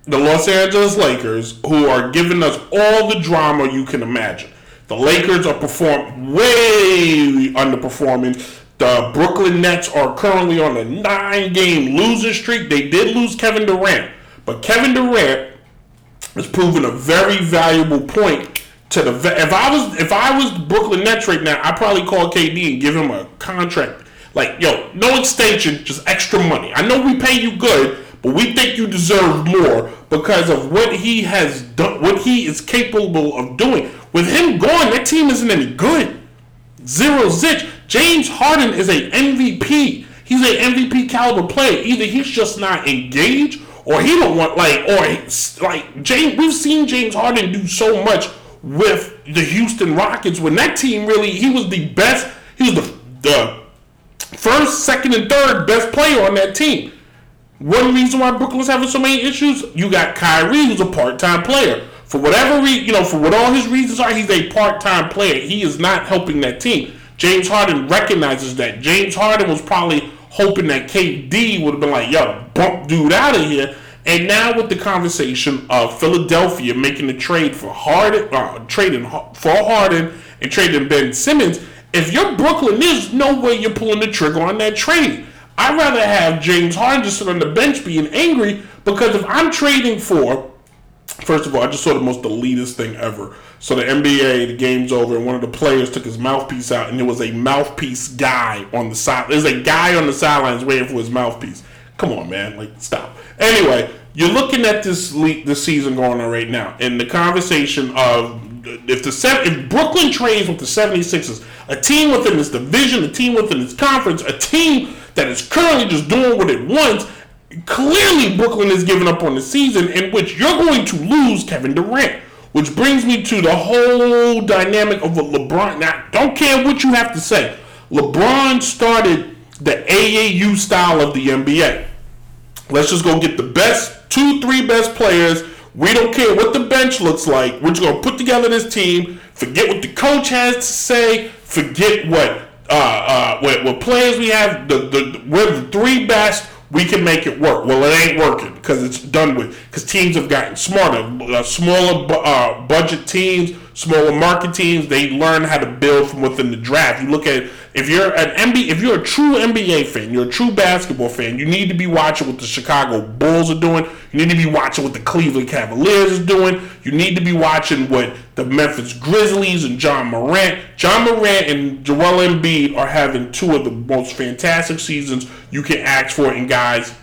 the Los Angeles Lakers, who are giving us all the drama you can imagine. The Lakers are perform way underperforming. The Brooklyn Nets are currently on a nine-game losing streak. They did lose Kevin Durant, but Kevin Durant has proven a very valuable point to the. If I was if I was Brooklyn Nets right now, I'd probably call KD and give him a contract. Like, yo, no extension, just extra money. I know we pay you good, but we think you deserve more because of what he has done, what he is capable of doing. With him gone, that team isn't any good. Zero zitch. James Harden is a MVP. He's a MVP caliber player. Either he's just not engaged, or he don't want like, or like James. We've seen James Harden do so much with the Houston Rockets when that team really he was the best. He was the the first, second, and third best player on that team. One reason why Brooklyn's having so many issues, you got Kyrie, who's a part-time player. For whatever reason, you know, for what all his reasons are, he's a part-time player. He is not helping that team. James Harden recognizes that. James Harden was probably hoping that KD would have been like, yo, bump dude out of here. And now with the conversation of Philadelphia making the trade for Harden, uh, trading for Harden and trading Ben Simmons, if you're Brooklyn, there's no way you're pulling the trigger on that trade. I'd rather have James Harden just sit on the bench being angry because if I'm trading for, first of all, I just saw the most elitist thing ever. So the NBA, the game's over, and one of the players took his mouthpiece out, and there was a mouthpiece guy on the side. There's a guy on the sidelines waiting for his mouthpiece. Come on, man, like stop. Anyway, you're looking at this le- this season going on right now, and the conversation of if the se- if Brooklyn trades with the 76ers, a team within its division, a team within its conference, a team that is currently just doing what it wants, clearly Brooklyn is giving up on the season in which you're going to lose Kevin Durant. Which brings me to the whole dynamic of LeBron. Now, don't care what you have to say. LeBron started the AAU style of the NBA. Let's just go get the best two, three best players. We don't care what the bench looks like. We're just gonna put together this team. Forget what the coach has to say. Forget what uh, uh, what, what players we have. The, the we're the three best. We can make it work. Well, it ain't working because it's done with. Because teams have gotten smarter. Uh, smaller uh, budget teams, smaller market teams. They learn how to build from within the draft. You look at if you're an NBA, if you're a true NBA fan, you're a true basketball fan. You need to be watching what the Chicago Bulls are doing. You need to be watching what the Cleveland Cavaliers are doing. You need to be watching what the Memphis Grizzlies and Ja Morant, Ja Morant and Joel Embiid are having two of the most fantastic seasons you can ask for in guys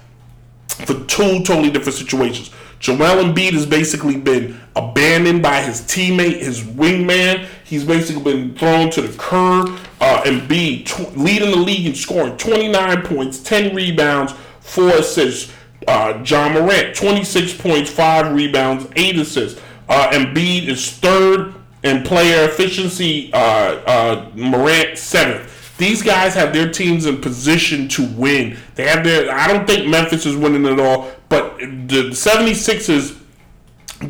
for two totally different situations. Joel Embiid has basically been abandoned by his teammate, his wingman. He's basically been thrown to the curb. Uh, Embiid tw- leading the league in scoring 29 points, 10 rebounds, 4 assists. Uh, Ja Morant, 26 points, 5 rebounds, 8 assists. Uh, Embiid is third in player efficiency. Uh, uh, Morant, seventh. These guys have their teams in position to win. They have their. I don't think Memphis is winning at all, but the 76ers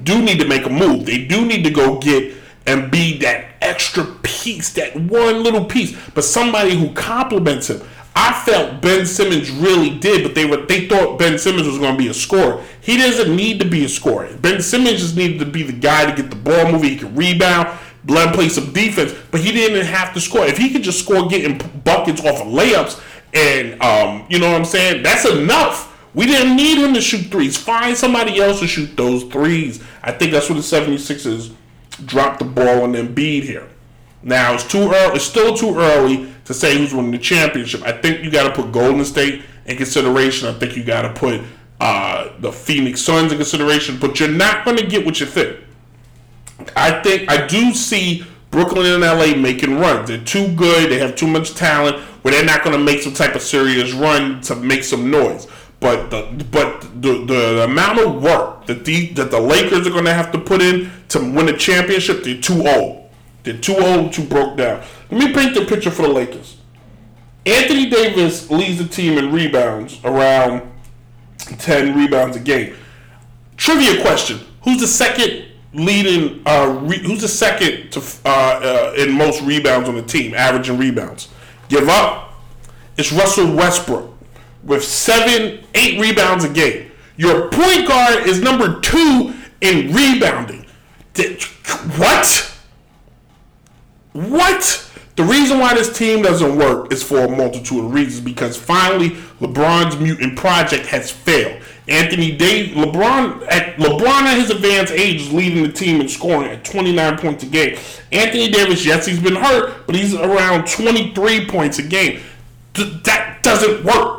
do need to make a move. They do need to go get and be that extra piece, that one little piece, but somebody who complements him. I felt Ben Simmons really did, but they were they thought Ben Simmons was going to be a scorer. He doesn't need to be a scorer. Ben Simmons just needed to be the guy to get the ball moving. He could rebound, let him play some defense, but he didn't have to score. If he could just score, getting buckets off of layups, and um, you know what I'm saying, that's enough. We didn't need him to shoot threes. Find somebody else to shoot those threes. I think that's what the 76ers dropped the ball on Embiid here. Now it's too early. It's still too early to say who's winning the championship. I think you got to put Golden State in consideration. I think you got to put uh, the Phoenix Suns in consideration. But you're not going to get what you think. I think I do see Brooklyn and LA making runs. They're too good. They have too much talent. Where they're not going to make some type of serious run to make some noise. But the but the, the amount of work that the that the Lakers are going to have to put in to win a championship, they're too old. They're too old, too broke down. Let me paint the picture for the Lakers. Anthony Davis leads the team in rebounds around 10 rebounds a game. Trivia question: Who's the second leading? Uh, re- who's the second to uh, uh, in most rebounds on the team, averaging rebounds? Give up. It's Russell Westbrook with seven, eight rebounds a game. Your point guard is number two in rebounding. What? What? The reason why this team doesn't work is for a multitude of reasons because finally LeBron's mutant project has failed. Anthony Davis, LeBron at LeBron at his advanced age is leading the team in scoring at 29 points a game. Anthony Davis, yes, he's been hurt, but he's around 23 points a game. Th- that doesn't work.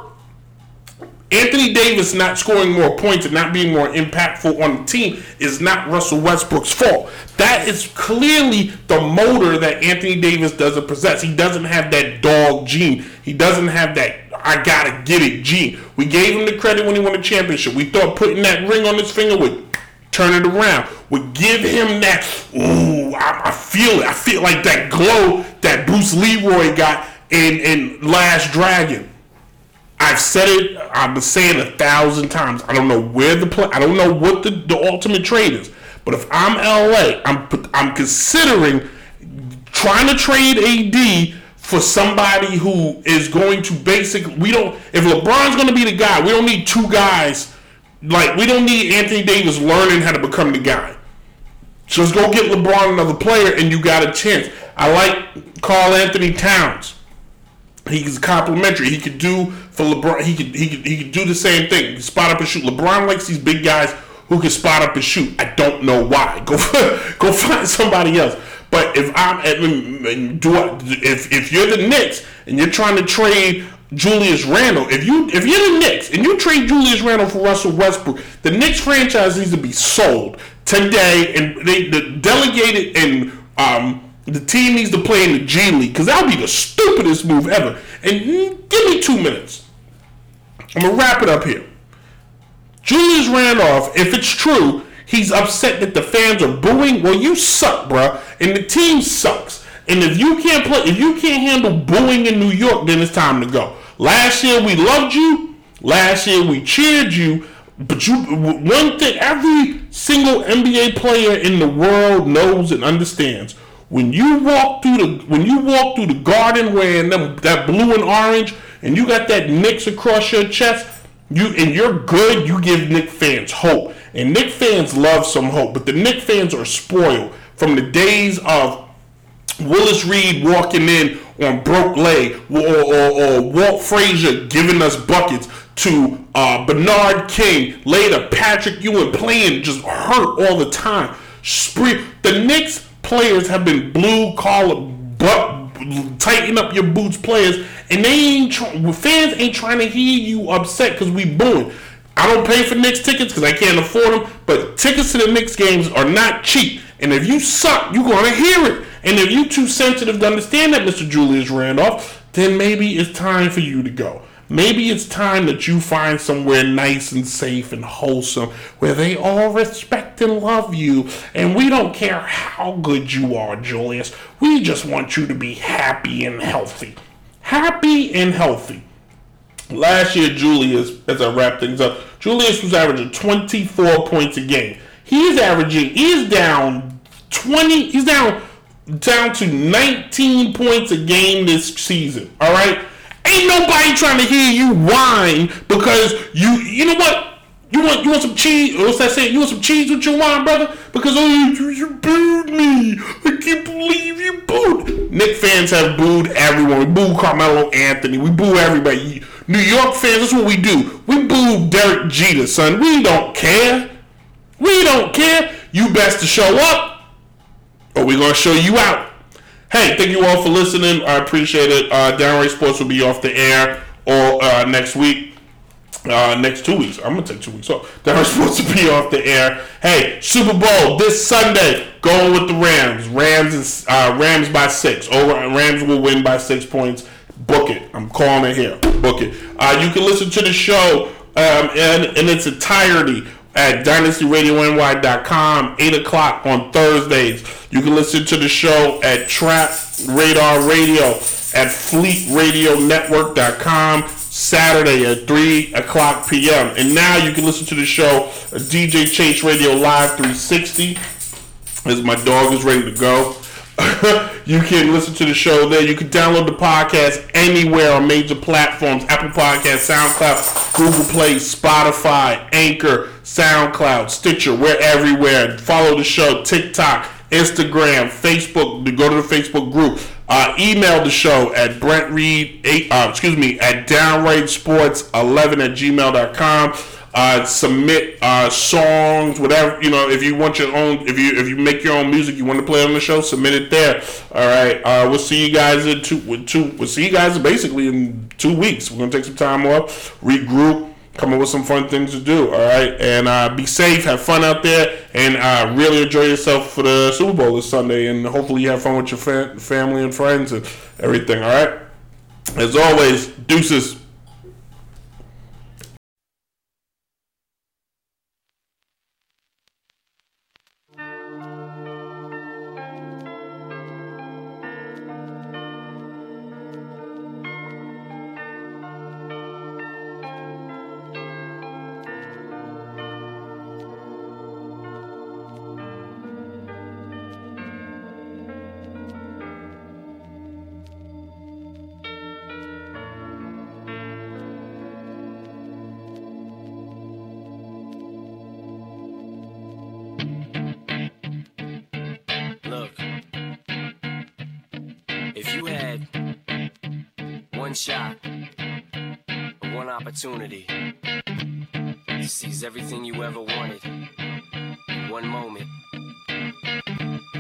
Anthony Davis not scoring more points and not being more impactful on the team is not Russell Westbrook's fault. That is clearly the motor that Anthony Davis doesn't possess. He doesn't have that dog gene. He doesn't have that I gotta get it gene. We gave him the credit when he won the championship. We thought putting that ring on his finger would turn it around. Would give him that. Ooh, I, I feel it. I feel like that glow that Bruce Leroy got in in Last Dragon. I've said it. I've been saying a thousand times. I don't know where the play. I don't know what the, the ultimate trade is. But if I'm LA, I'm I'm considering trying to trade AD for somebody who is going to basically. We don't. If LeBron's going to be the guy, we don't need two guys. Like we don't need Anthony Davis learning how to become the guy. Just go get LeBron another player, and you got a chance. I like Karl-Anthony Towns. He's complimentary. He could do for LeBron. He could he could he could do the same thing. He spot up and shoot. LeBron likes these big guys who can spot up and shoot. I don't know why. Go go find somebody else. But if I'm at do I, if if you're the Knicks and you're trying to trade Julius Randle, if you if you're the Knicks and you trade Julius Randle for Russell Westbrook, the Knicks franchise needs to be sold today and they the delegated and um the team needs to play in the G League because that would be the stupidest move ever. And give me two minutes. I'm gonna wrap it up here. Julius Randolph, if it's true, he's upset that the fans are booing. Well, you suck, bruh, and the team sucks. And if you can't play, if you can't handle booing in New York, then it's time to go. Last year we loved you. Last year we cheered you, but you one thing every single NBA player in the world knows and understands. When you walk through the when you walk through the garden wearing them that blue and orange and you got that Knicks across your chest, you and you're good, you give Knick fans hope. And Knick fans love some hope, but the Knick fans are spoiled from the days of Willis Reed walking in on broke leg, or, or, or Walt Frazier giving us buckets, to uh, Bernard King, later Patrick Ewing playing just hurt all the time. The Knicks players have been blue collar, but tighten up your boots players, and they ain't fans ain't trying to hear you upset because we booing. I don't pay for Knicks tickets because I can't afford them, but tickets to the Knicks games are not cheap. And if you suck, you're gonna hear it. And if you too sensitive to understand that, Mr. Julius Randolph, then maybe it's time for you to go. Maybe it's time that you find somewhere nice and safe and wholesome where they all respect and love you. And we don't care how good you are, Julius. We just want you to be happy and healthy. Happy and healthy. Last year, Julius, as I wrap things up, Julius was averaging 24 points a game. He's averaging, he's down 20, he's down down to 19 points a game this season. All right? Ain't nobody trying to hear you whine because you you know what? You want you want some cheese? What's that saying? You want some cheese with your wine, brother? Because oh you, you booed me. I can't believe you booed. Knick fans have booed everyone. We boo Carmelo Anthony. We boo everybody. New York fans, that's what we do. We boo Derek Jeter, son. We don't care. We don't care. You best to show up, or we're gonna show you out. Hey, thank you all for listening. I appreciate it. Uh, Downright Sports will be off the air or uh, next week. Uh, next two weeks. I'm gonna take two weeks off. Downright supposed to be off the air. Hey, Super Bowl this Sunday. Going with the Rams. Rams is uh, Rams by six. Over Rams will win by six points. Book it. I'm calling it here. Book it. Uh, you can listen to the show um, in, in its entirety at dynastyradiony.com, 8 o'clock on Thursdays. You can listen to the show at Trap Radar Radio at fleetradionetwork.com, Saturday at 3 o'clock p.m. And now you can listen to the show DJ Chase Radio Live 360 as my dog is ready to go. you can listen to the show there. You can download the podcast anywhere on major platforms Apple Podcasts, SoundCloud, Google Play, Spotify, Anchor, SoundCloud, Stitcher. We're everywhere. Follow the show TikTok, Instagram, Facebook. Go to the Facebook group. Uh, email the show at Brent Reed, eight, uh, excuse me, at downrightsports11 at gmail.com. Uh, submit uh, songs, whatever you know. If you want your own, if you if you make your own music, you want to play on the show, submit it there. All right. Uh, we'll see you guys in two. Two. We'll see you guys basically in two weeks. We're gonna take some time off, regroup, come up with some fun things to do. All right, and uh, be safe, have fun out there, and uh, really enjoy yourself for the Super Bowl this Sunday. And hopefully you have fun with your fa- family and friends and everything. All right. As always, deuces. Opportunity. Seize everything you ever wanted. In one moment,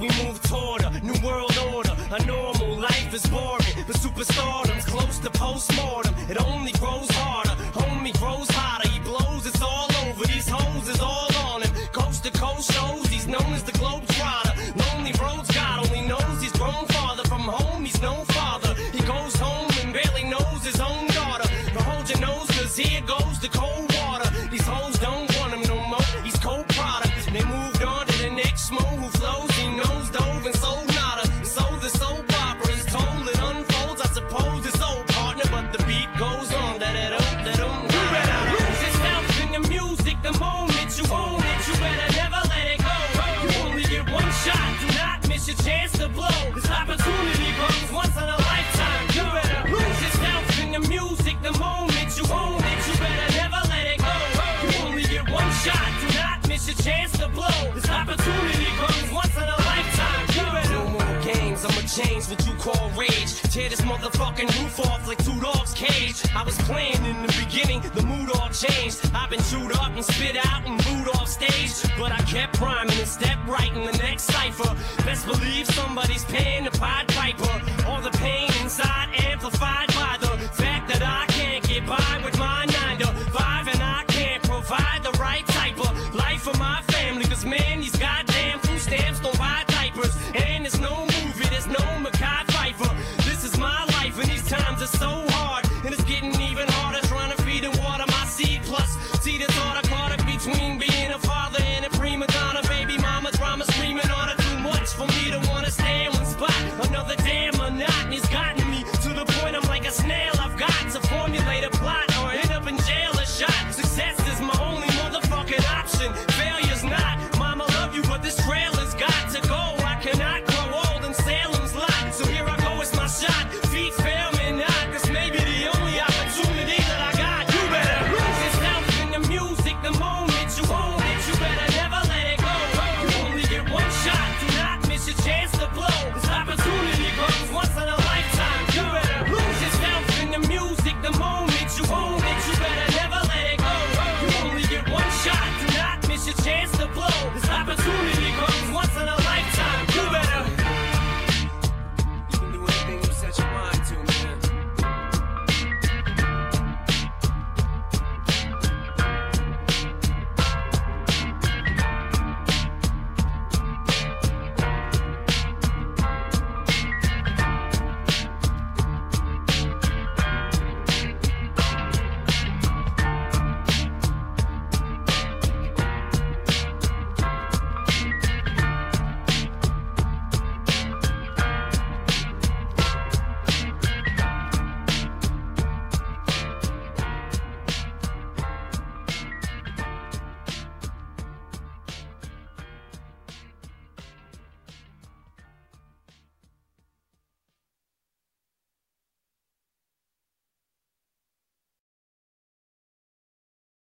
we move toward a new world order. A normal life is boring, but superstardom's close to postmortem. change what you call rage. Tear this motherfucking roof off like two dogs' cage. I was playing in the beginning, the mood all changed. I've been chewed up and spit out and booed off stage. But I kept priming and stepped right in the next cipher. Best believe somebody's paying the price.